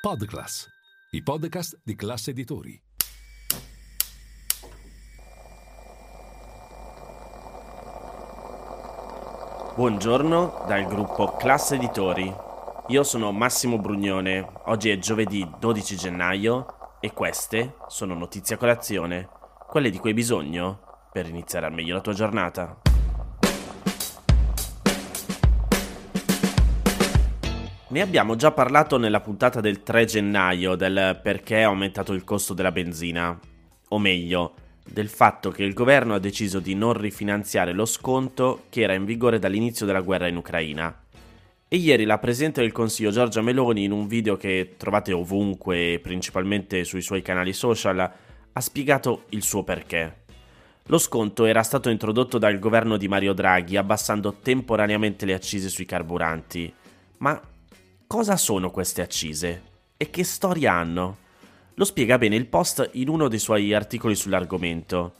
Podclass, i podcast di classe editori. Buongiorno dal gruppo Classe Editori. Io sono Massimo Brugnone. Oggi è giovedì 12 gennaio e queste sono notizie a colazione, quelle di cui hai bisogno per iniziare al meglio la tua giornata. Ne abbiamo già parlato nella puntata del 3 gennaio del perché è aumentato il costo della benzina, o meglio, del fatto che il governo ha deciso di non rifinanziare lo sconto che era in vigore dall'inizio della guerra in Ucraina. E ieri la Presidente del Consiglio Giorgia Meloni, in un video che trovate ovunque, principalmente sui suoi canali social, ha spiegato il suo perché. Lo sconto era stato introdotto dal governo di Mario Draghi abbassando temporaneamente le accise sui carburanti, ma Cosa sono queste accise? E che storia hanno? Lo spiega bene il post in uno dei suoi articoli sull'argomento.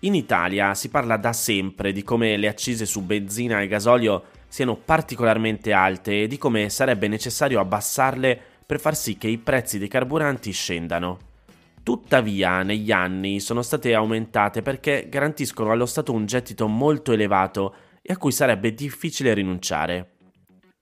In Italia si parla da sempre di come le accise su benzina e gasolio siano particolarmente alte e di come sarebbe necessario abbassarle per far sì che i prezzi dei carburanti scendano. Tuttavia, negli anni sono state aumentate perché garantiscono allo Stato un gettito molto elevato e a cui sarebbe difficile rinunciare.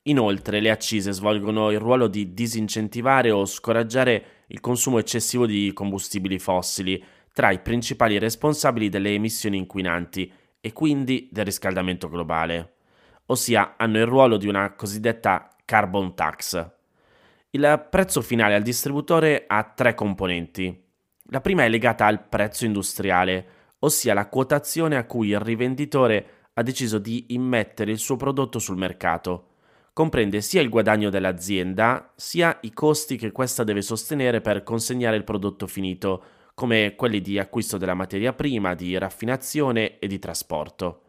Inoltre le accise svolgono il ruolo di disincentivare o scoraggiare il consumo eccessivo di combustibili fossili, tra i principali responsabili delle emissioni inquinanti e quindi del riscaldamento globale, ossia hanno il ruolo di una cosiddetta carbon tax. Il prezzo finale al distributore ha tre componenti. La prima è legata al prezzo industriale, ossia la quotazione a cui il rivenditore ha deciso di immettere il suo prodotto sul mercato comprende sia il guadagno dell'azienda, sia i costi che questa deve sostenere per consegnare il prodotto finito, come quelli di acquisto della materia prima, di raffinazione e di trasporto.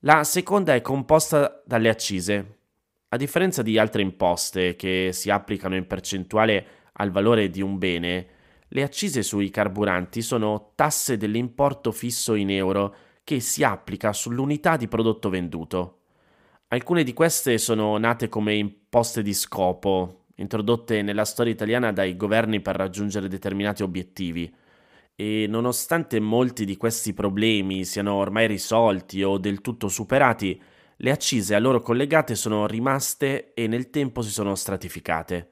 La seconda è composta dalle accise. A differenza di altre imposte che si applicano in percentuale al valore di un bene, le accise sui carburanti sono tasse dell'importo fisso in euro che si applica sull'unità di prodotto venduto. Alcune di queste sono nate come imposte di scopo, introdotte nella storia italiana dai governi per raggiungere determinati obiettivi. E nonostante molti di questi problemi siano ormai risolti o del tutto superati, le accise a loro collegate sono rimaste e nel tempo si sono stratificate.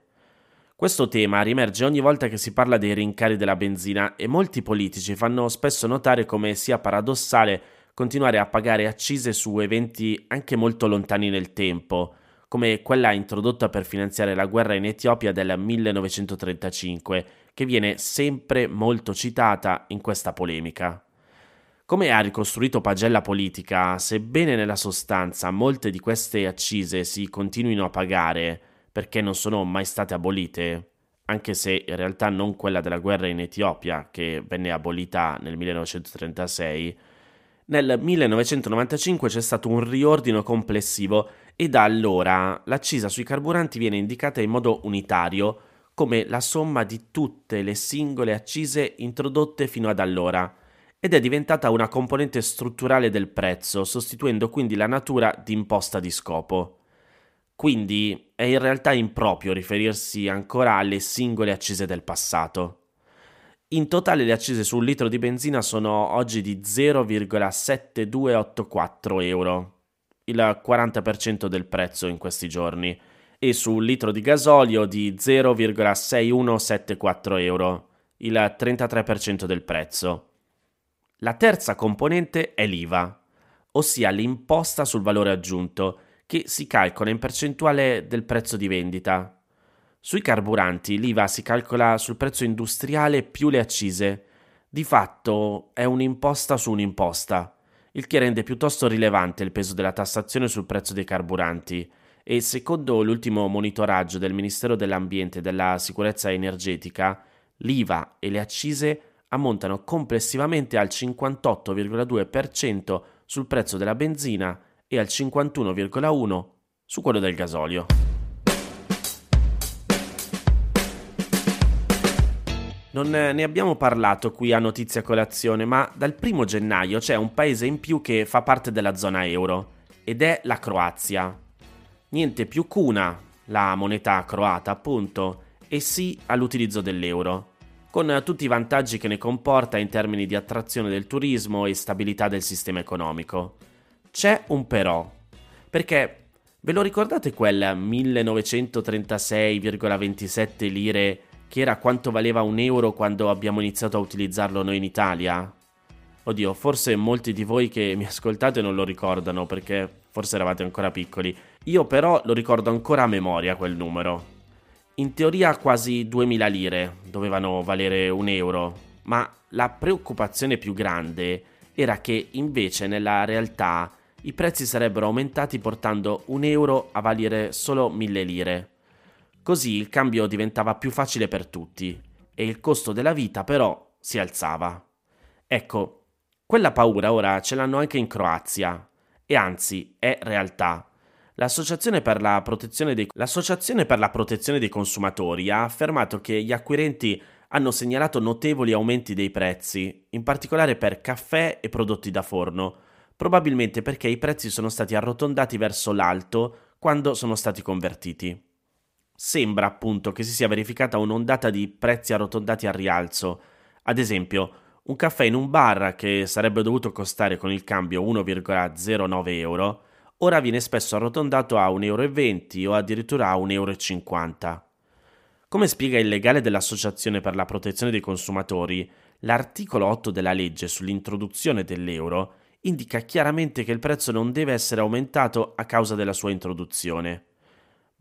Questo tema riemerge ogni volta che si parla dei rincari della benzina e molti politici fanno spesso notare come sia paradossale continuare a pagare accise su eventi anche molto lontani nel tempo, come quella introdotta per finanziare la guerra in Etiopia del 1935, che viene sempre molto citata in questa polemica. Come ha ricostruito Pagella Politica, sebbene nella sostanza molte di queste accise si continuino a pagare perché non sono mai state abolite, anche se in realtà non quella della guerra in Etiopia, che venne abolita nel 1936, nel 1995 c'è stato un riordino complessivo e da allora l'accisa sui carburanti viene indicata in modo unitario come la somma di tutte le singole accise introdotte fino ad allora ed è diventata una componente strutturale del prezzo, sostituendo quindi la natura di imposta di scopo. Quindi è in realtà improprio riferirsi ancora alle singole accise del passato. In totale le accise su un litro di benzina sono oggi di 0,7284 euro, il 40% del prezzo in questi giorni, e su un litro di gasolio di 0,6174 euro, il 33% del prezzo. La terza componente è l'IVA, ossia l'imposta sul valore aggiunto, che si calcola in percentuale del prezzo di vendita. Sui carburanti l'IVA si calcola sul prezzo industriale più le accise. Di fatto è un'imposta su un'imposta, il che rende piuttosto rilevante il peso della tassazione sul prezzo dei carburanti e secondo l'ultimo monitoraggio del Ministero dell'Ambiente e della Sicurezza Energetica, l'IVA e le accise ammontano complessivamente al 58,2% sul prezzo della benzina e al 51,1% su quello del gasolio. Non ne abbiamo parlato qui a Notizia Colazione, ma dal primo gennaio c'è un paese in più che fa parte della zona euro, ed è la Croazia. Niente più cuna, la moneta croata appunto, e sì all'utilizzo dell'euro, con tutti i vantaggi che ne comporta in termini di attrazione del turismo e stabilità del sistema economico. C'è un però, perché ve lo ricordate quel 1936,27 lire che era quanto valeva un euro quando abbiamo iniziato a utilizzarlo noi in Italia? Oddio, forse molti di voi che mi ascoltate non lo ricordano perché forse eravate ancora piccoli. Io però lo ricordo ancora a memoria quel numero. In teoria quasi 2000 lire dovevano valere un euro, ma la preoccupazione più grande era che invece nella realtà i prezzi sarebbero aumentati portando un euro a valere solo 1000 lire. Così il cambio diventava più facile per tutti e il costo della vita però si alzava. Ecco, quella paura ora ce l'hanno anche in Croazia e anzi è realtà. L'Associazione per, la dei, L'Associazione per la protezione dei consumatori ha affermato che gli acquirenti hanno segnalato notevoli aumenti dei prezzi, in particolare per caffè e prodotti da forno, probabilmente perché i prezzi sono stati arrotondati verso l'alto quando sono stati convertiti. Sembra appunto che si sia verificata un'ondata di prezzi arrotondati al rialzo. Ad esempio, un caffè in un bar che sarebbe dovuto costare con il cambio 1,09 euro ora viene spesso arrotondato a 1,20 euro o addirittura a 1,50 euro. Come spiega il legale dell'Associazione per la protezione dei consumatori, l'articolo 8 della legge sull'introduzione dell'euro indica chiaramente che il prezzo non deve essere aumentato a causa della sua introduzione.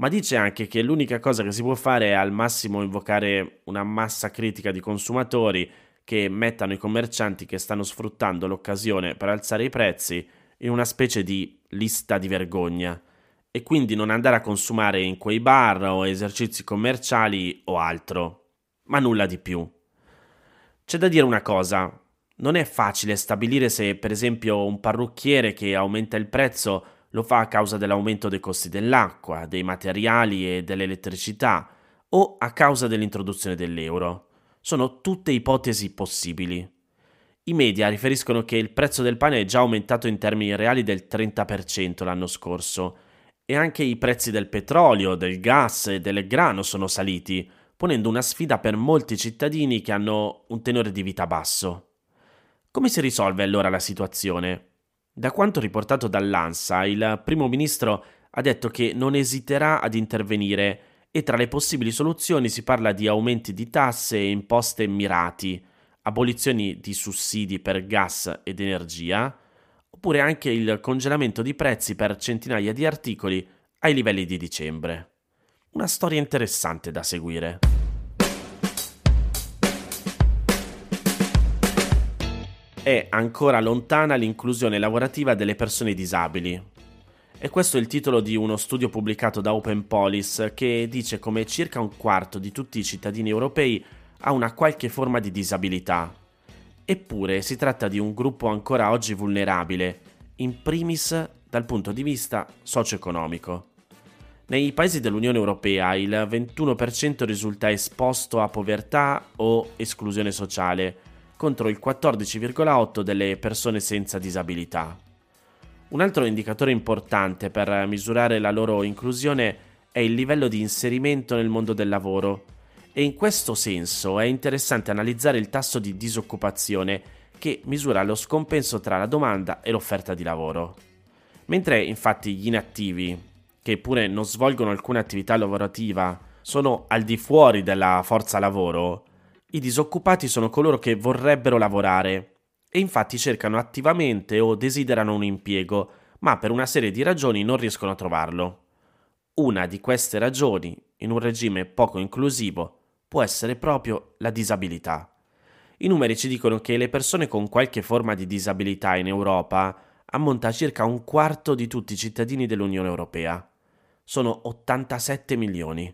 Ma dice anche che l'unica cosa che si può fare è al massimo invocare una massa critica di consumatori che mettano i commercianti che stanno sfruttando l'occasione per alzare i prezzi in una specie di lista di vergogna. E quindi non andare a consumare in quei bar o esercizi commerciali o altro, ma nulla di più. C'è da dire una cosa, non è facile stabilire se per esempio un parrucchiere che aumenta il prezzo lo fa a causa dell'aumento dei costi dell'acqua, dei materiali e dell'elettricità o a causa dell'introduzione dell'euro. Sono tutte ipotesi possibili. I media riferiscono che il prezzo del pane è già aumentato in termini reali del 30% l'anno scorso e anche i prezzi del petrolio, del gas e del grano sono saliti, ponendo una sfida per molti cittadini che hanno un tenore di vita basso. Come si risolve allora la situazione? Da quanto riportato dall'ANSA, il primo ministro ha detto che non esiterà ad intervenire e tra le possibili soluzioni si parla di aumenti di tasse e imposte mirati, abolizioni di sussidi per gas ed energia, oppure anche il congelamento di prezzi per centinaia di articoli ai livelli di dicembre. Una storia interessante da seguire. È ancora lontana l'inclusione lavorativa delle persone disabili. E questo è il titolo di uno studio pubblicato da Open Police che dice come circa un quarto di tutti i cittadini europei ha una qualche forma di disabilità. Eppure si tratta di un gruppo ancora oggi vulnerabile, in primis dal punto di vista socio-economico. Nei paesi dell'Unione Europea il 21% risulta esposto a povertà o esclusione sociale, contro il 14,8% delle persone senza disabilità. Un altro indicatore importante per misurare la loro inclusione è il livello di inserimento nel mondo del lavoro, e in questo senso è interessante analizzare il tasso di disoccupazione che misura lo scompenso tra la domanda e l'offerta di lavoro. Mentre infatti gli inattivi, che pure non svolgono alcuna attività lavorativa, sono al di fuori della forza lavoro, i disoccupati sono coloro che vorrebbero lavorare e infatti cercano attivamente o desiderano un impiego, ma per una serie di ragioni non riescono a trovarlo. Una di queste ragioni, in un regime poco inclusivo, può essere proprio la disabilità. I numeri ci dicono che le persone con qualche forma di disabilità in Europa ammonta a circa un quarto di tutti i cittadini dell'Unione Europea. Sono 87 milioni.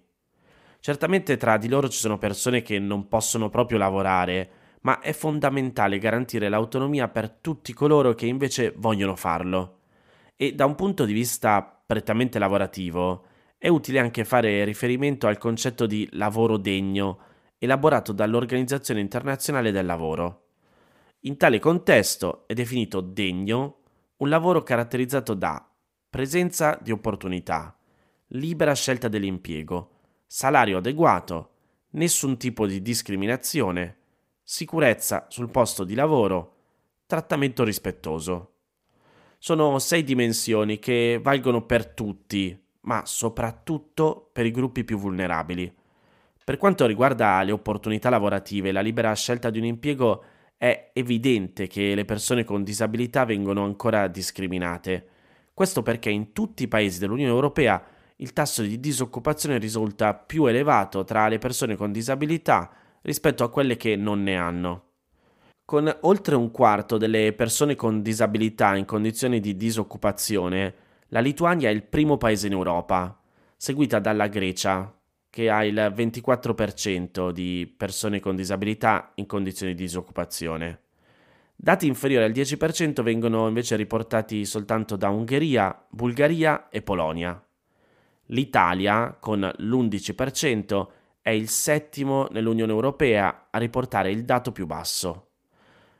Certamente tra di loro ci sono persone che non possono proprio lavorare, ma è fondamentale garantire l'autonomia per tutti coloro che invece vogliono farlo. E da un punto di vista prettamente lavorativo, è utile anche fare riferimento al concetto di lavoro degno, elaborato dall'Organizzazione internazionale del lavoro. In tale contesto è definito degno un lavoro caratterizzato da presenza di opportunità, libera scelta dell'impiego, salario adeguato, nessun tipo di discriminazione, sicurezza sul posto di lavoro, trattamento rispettoso. Sono sei dimensioni che valgono per tutti, ma soprattutto per i gruppi più vulnerabili. Per quanto riguarda le opportunità lavorative la libera scelta di un impiego, è evidente che le persone con disabilità vengono ancora discriminate. Questo perché in tutti i paesi dell'Unione Europea il tasso di disoccupazione risulta più elevato tra le persone con disabilità rispetto a quelle che non ne hanno. Con oltre un quarto delle persone con disabilità in condizioni di disoccupazione, la Lituania è il primo paese in Europa, seguita dalla Grecia, che ha il 24% di persone con disabilità in condizioni di disoccupazione. Dati inferiori al 10% vengono invece riportati soltanto da Ungheria, Bulgaria e Polonia. L'Italia, con l'11%, è il settimo nell'Unione Europea a riportare il dato più basso.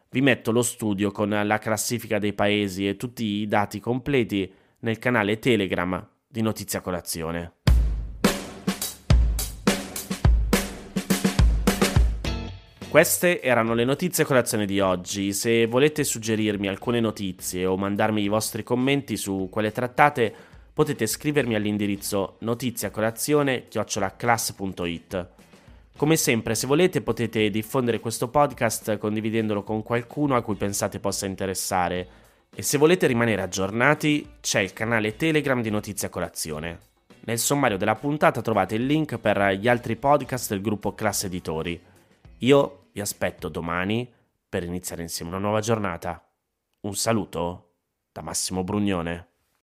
Vi metto lo studio con la classifica dei paesi e tutti i dati completi nel canale Telegram di Notizia Colazione. Queste erano le notizie colazione di oggi. Se volete suggerirmi alcune notizie o mandarmi i vostri commenti su quelle trattate, potete scrivermi all'indirizzo notiziacolazione-class.it. Come sempre, se volete potete diffondere questo podcast condividendolo con qualcuno a cui pensate possa interessare. E se volete rimanere aggiornati, c'è il canale Telegram di Notizia Colazione. Nel sommario della puntata trovate il link per gli altri podcast del gruppo Class Editori. Io vi aspetto domani per iniziare insieme una nuova giornata. Un saluto da Massimo Brugnone.